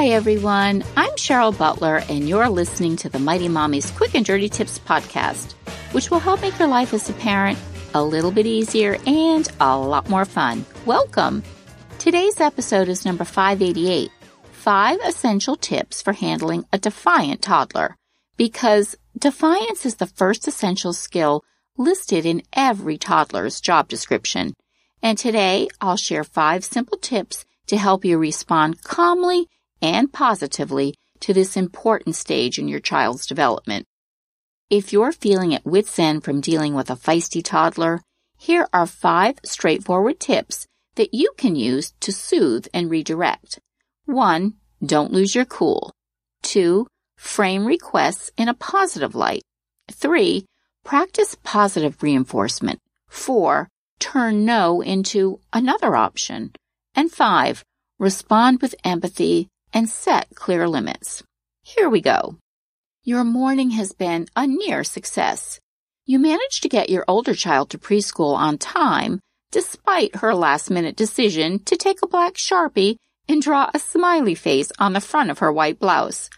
Hi, everyone. I'm Cheryl Butler, and you're listening to the Mighty Mommy's Quick and Dirty Tips podcast, which will help make your life as a parent a little bit easier and a lot more fun. Welcome. Today's episode is number 588 Five Essential Tips for Handling a Defiant Toddler. Because defiance is the first essential skill listed in every toddler's job description. And today I'll share five simple tips to help you respond calmly and positively to this important stage in your child's development. If you're feeling at wit's end from dealing with a feisty toddler, here are five straightforward tips that you can use to soothe and redirect. 1. Don't lose your cool. 2. Frame requests in a positive light. 3. Practice positive reinforcement. 4. Turn no into another option. And 5. Respond with empathy and set clear limits. Here we go. Your morning has been a near success. You managed to get your older child to preschool on time, despite her last minute decision to take a black sharpie and draw a smiley face on the front of her white blouse.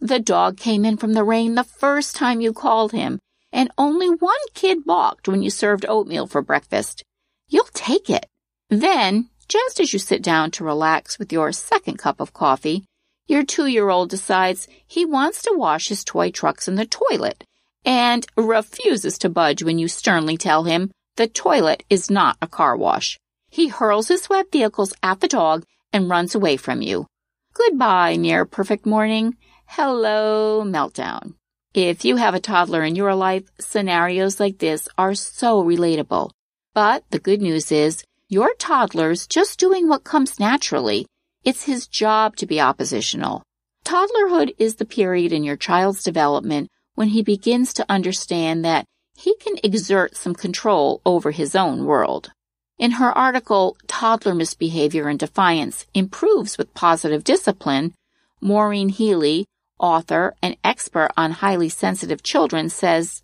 The dog came in from the rain the first time you called him, and only one kid balked when you served oatmeal for breakfast. You'll take it. Then just as you sit down to relax with your second cup of coffee, your two year old decides he wants to wash his toy trucks in the toilet and refuses to budge when you sternly tell him the toilet is not a car wash. He hurls his swept vehicles at the dog and runs away from you. Goodbye, near perfect morning. Hello, meltdown. If you have a toddler in your life, scenarios like this are so relatable. But the good news is your toddler's just doing what comes naturally. It's his job to be oppositional. Toddlerhood is the period in your child's development when he begins to understand that he can exert some control over his own world. In her article, Toddler Misbehavior and Defiance Improves with Positive Discipline, Maureen Healy, author and expert on highly sensitive children, says,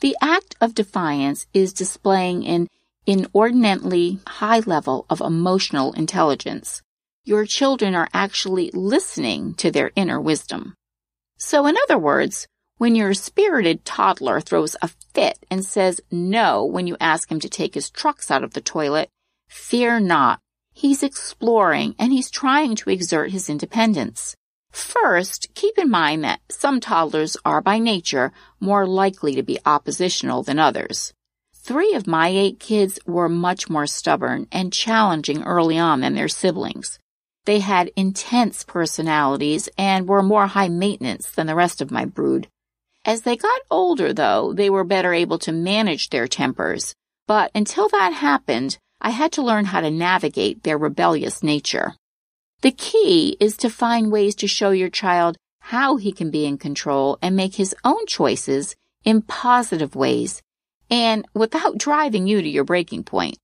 The act of defiance is displaying an inordinately high level of emotional intelligence. Your children are actually listening to their inner wisdom. So in other words, when your spirited toddler throws a fit and says no when you ask him to take his trucks out of the toilet, fear not. He's exploring and he's trying to exert his independence. First, keep in mind that some toddlers are by nature more likely to be oppositional than others. Three of my eight kids were much more stubborn and challenging early on than their siblings. They had intense personalities and were more high maintenance than the rest of my brood. As they got older, though, they were better able to manage their tempers. But until that happened, I had to learn how to navigate their rebellious nature. The key is to find ways to show your child how he can be in control and make his own choices in positive ways and without driving you to your breaking point.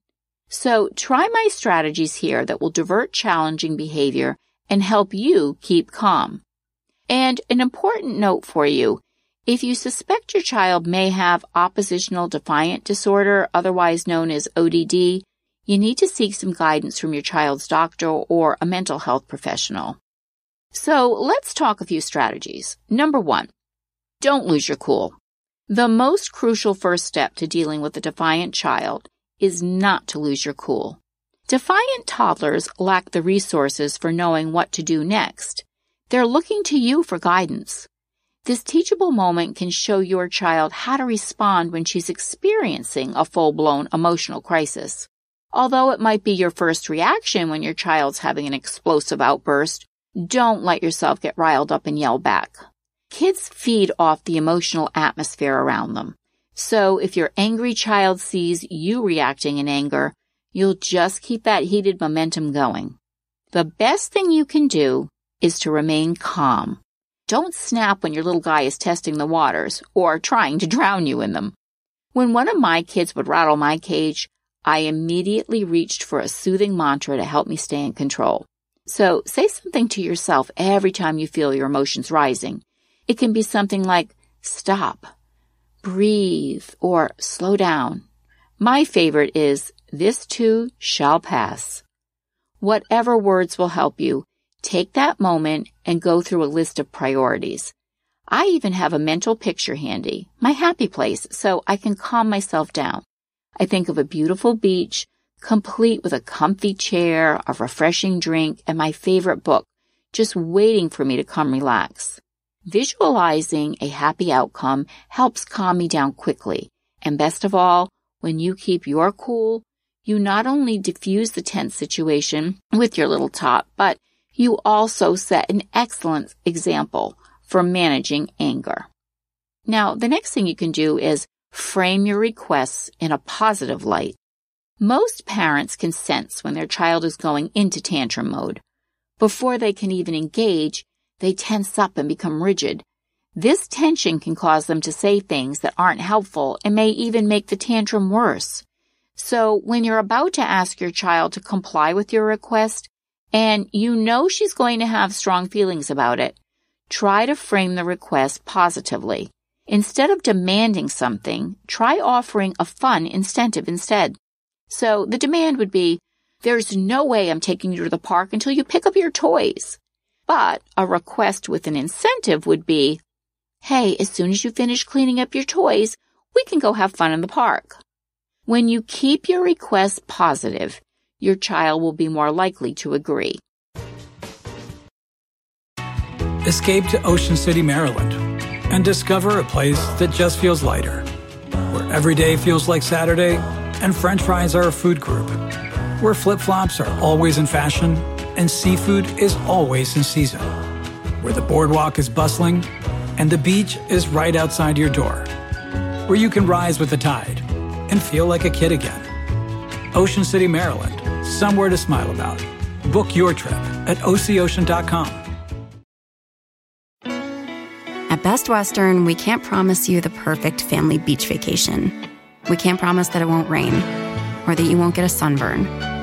So try my strategies here that will divert challenging behavior and help you keep calm. And an important note for you. If you suspect your child may have oppositional defiant disorder, otherwise known as ODD, you need to seek some guidance from your child's doctor or a mental health professional. So let's talk a few strategies. Number one, Don't lose your cool. The most crucial first step to dealing with a defiant child is not to lose your cool. Defiant toddlers lack the resources for knowing what to do next. They're looking to you for guidance. This teachable moment can show your child how to respond when she's experiencing a full-blown emotional crisis. Although it might be your first reaction when your child's having an explosive outburst, don't let yourself get riled up and yell back. Kids feed off the emotional atmosphere around them. So if your angry child sees you reacting in anger, you'll just keep that heated momentum going. The best thing you can do is to remain calm. Don't snap when your little guy is testing the waters or trying to drown you in them. When one of my kids would rattle my cage, I immediately reached for a soothing mantra to help me stay in control. So say something to yourself every time you feel your emotions rising. It can be something like, stop, breathe, or slow down. My favorite is, this too shall pass. Whatever words will help you, take that moment and go through a list of priorities. I even have a mental picture handy, my happy place, so I can calm myself down. I think of a beautiful beach, complete with a comfy chair, a refreshing drink, and my favorite book, just waiting for me to come relax. Visualizing a happy outcome helps calm me down quickly. And best of all, when you keep your cool, you not only diffuse the tense situation with your little tot, but you also set an excellent example for managing anger. Now, the next thing you can do is frame your requests in a positive light. Most parents can sense when their child is going into tantrum mode. Before they can even engage, they tense up and become rigid. This tension can cause them to say things that aren't helpful and may even make the tantrum worse. So when you're about to ask your child to comply with your request and you know she's going to have strong feelings about it, try to frame the request positively. Instead of demanding something, try offering a fun incentive instead. So the demand would be, there's no way I'm taking you to the park until you pick up your toys. But a request with an incentive would be, hey, as soon as you finish cleaning up your toys, we can go have fun in the park. When you keep your request positive, your child will be more likely to agree. Escape to Ocean City, Maryland, and discover a place that just feels lighter, where every day feels like Saturday and french fries are a food group, where flip flops are always in fashion and seafood is always in season, where the boardwalk is bustling and the beach is right outside your door, where you can rise with the tide and feel like a kid again. Ocean City, Maryland, somewhere to smile about. Book your trip at OCOcean.com. At Best Western, we can't promise you the perfect family beach vacation. We can't promise that it won't rain, or that you won't get a sunburn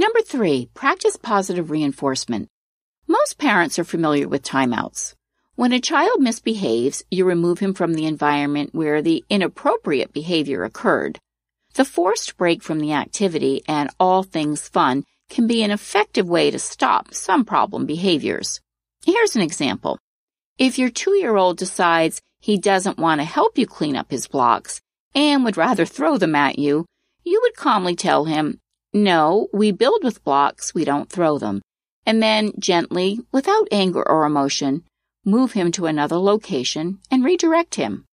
Number three, practice positive reinforcement. Most parents are familiar with timeouts. When a child misbehaves, you remove him from the environment where the inappropriate behavior occurred. The forced break from the activity and all things fun can be an effective way to stop some problem behaviors. Here's an example. If your two-year-old decides he doesn't want to help you clean up his blocks and would rather throw them at you, you would calmly tell him, no, we build with blocks, we don't throw them. And then gently, without anger or emotion, move him to another location and redirect him.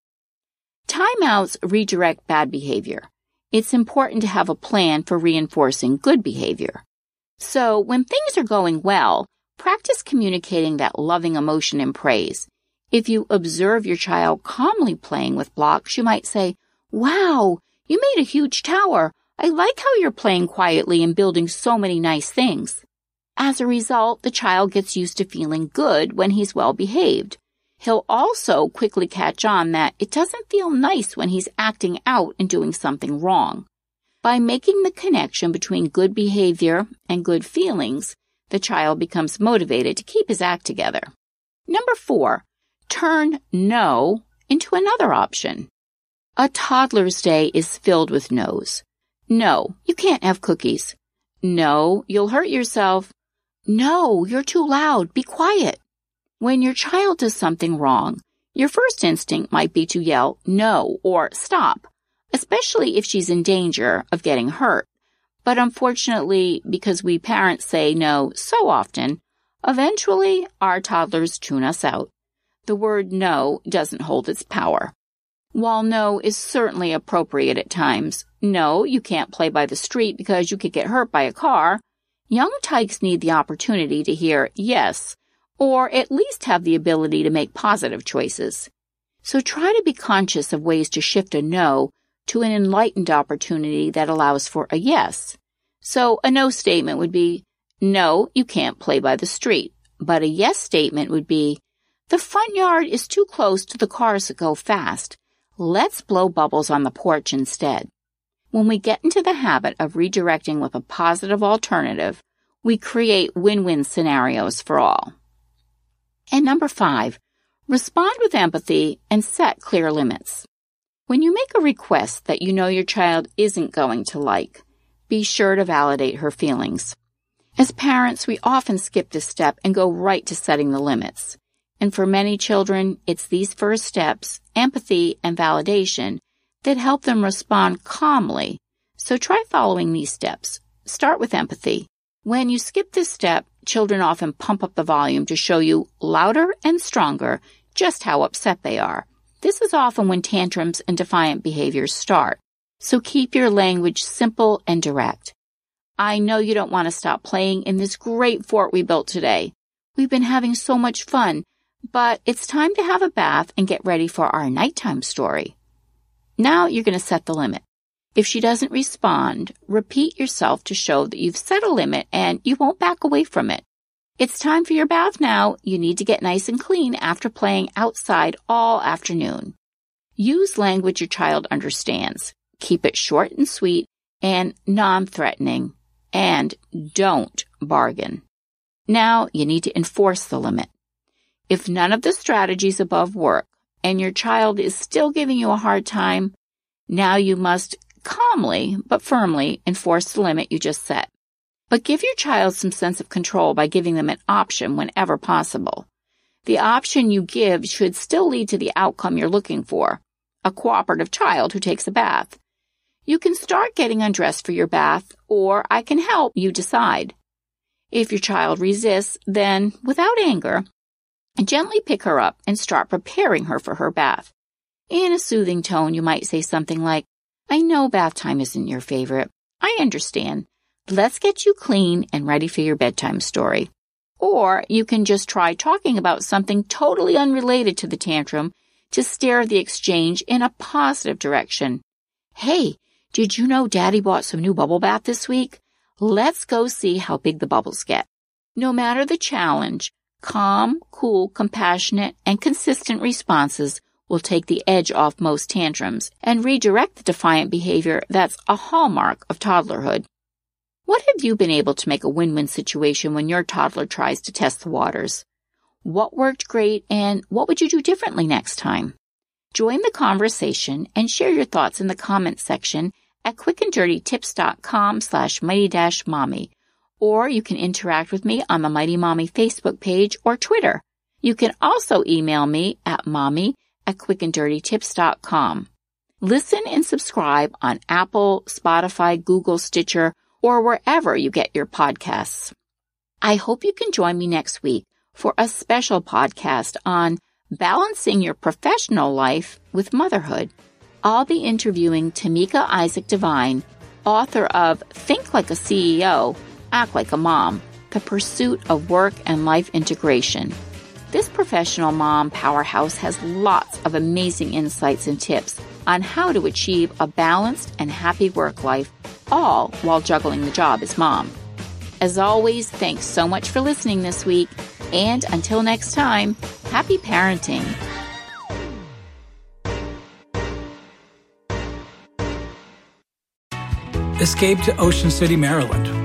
Timeouts redirect bad behavior. it's important to have a plan for reinforcing good behavior. So when things are going well, practice communicating that loving emotion and praise. If you observe your child calmly playing with blocks, you might say, Wow, you made a huge tower. I like how you're playing quietly and building so many nice things. As a result, the child gets used to feeling good when he's well behaved. He'll also quickly catch on that it doesn't feel nice when he's acting out and doing something wrong. By making the connection between good behavior and good feelings, the child becomes motivated to keep his act together. Number four, turn no into another option. A toddler's day is filled with no's. No, you can't have cookies. No, you'll hurt yourself. No, you're too loud. Be quiet. When your child does something wrong, your first instinct might be to yell no or stop, especially if she's in danger of getting hurt. But unfortunately, because we parents say no so often, eventually our toddlers tune us out. The word no doesn't hold its power. While no is certainly appropriate at times, no, you can't play by the street because you could get hurt by a car, Young tykes need the opportunity to hear yes, or at least have the ability to make positive choices. So try to be conscious of ways to shift a no to an enlightened opportunity that allows for a yes. So a no statement would be, no, you can't play by the street. But a yes statement would be, the front yard is too close to the cars that go fast. Let's blow bubbles on the porch instead. When we get into the habit of redirecting with a positive alternative, we create win-win scenarios for all. And number five, respond with empathy and set clear limits. When you make a request that you know your child isn't going to like, be sure to validate her feelings. As parents, we often skip this step and go right to setting the limits. And for many children, it's these first steps, empathy and validation, that help them respond calmly. So try following these steps. Start with empathy. When you skip this step, children often pump up the volume to show you louder and stronger just how upset they are. This is often when tantrums and defiant behaviors start. So keep your language simple and direct. I know you don't want to stop playing in this great fort we built today. We've been having so much fun, but it's time to have a bath and get ready for our nighttime story. Now you're going to set the limit. If she doesn't respond, repeat yourself to show that you've set a limit and you won't back away from it. It's time for your bath now. You need to get nice and clean after playing outside all afternoon. Use language your child understands. Keep it short and sweet and non-threatening. And don't bargain. Now you need to enforce the limit. If none of the strategies above work, and your child is still giving you a hard time, now you must calmly but firmly enforce the limit you just set. But give your child some sense of control by giving them an option whenever possible. The option you give should still lead to the outcome you're looking for a cooperative child who takes a bath. You can start getting undressed for your bath, or I can help you decide. If your child resists, then, without anger, Gently pick her up and start preparing her for her bath. In a soothing tone, you might say something like, I know bath time isn't your favorite. I understand. Let's get you clean and ready for your bedtime story. Or you can just try talking about something totally unrelated to the tantrum to steer the exchange in a positive direction. Hey, did you know daddy bought some new bubble bath this week? Let's go see how big the bubbles get. No matter the challenge, Calm, cool, compassionate, and consistent responses will take the edge off most tantrums and redirect the defiant behavior that's a hallmark of toddlerhood. What have you been able to make a win-win situation when your toddler tries to test the waters? What worked great and what would you do differently next time? Join the conversation and share your thoughts in the comments section at quickanddirtytips.com slash mighty-mommy or you can interact with me on the Mighty Mommy Facebook page or Twitter. You can also email me at mommy at quickanddirtytips.com. Listen and subscribe on Apple, Spotify, Google, Stitcher, or wherever you get your podcasts. I hope you can join me next week for a special podcast on balancing your professional life with motherhood. I'll be interviewing Tameika Isaac Devine, author of Think Like a CEO, Act Like a Mom The Pursuit of Work and Life Integration. This professional mom powerhouse has lots of amazing insights and tips on how to achieve a balanced and happy work life, all while juggling the job as mom. As always, thanks so much for listening this week, and until next time, happy parenting. Escape to Ocean City, Maryland,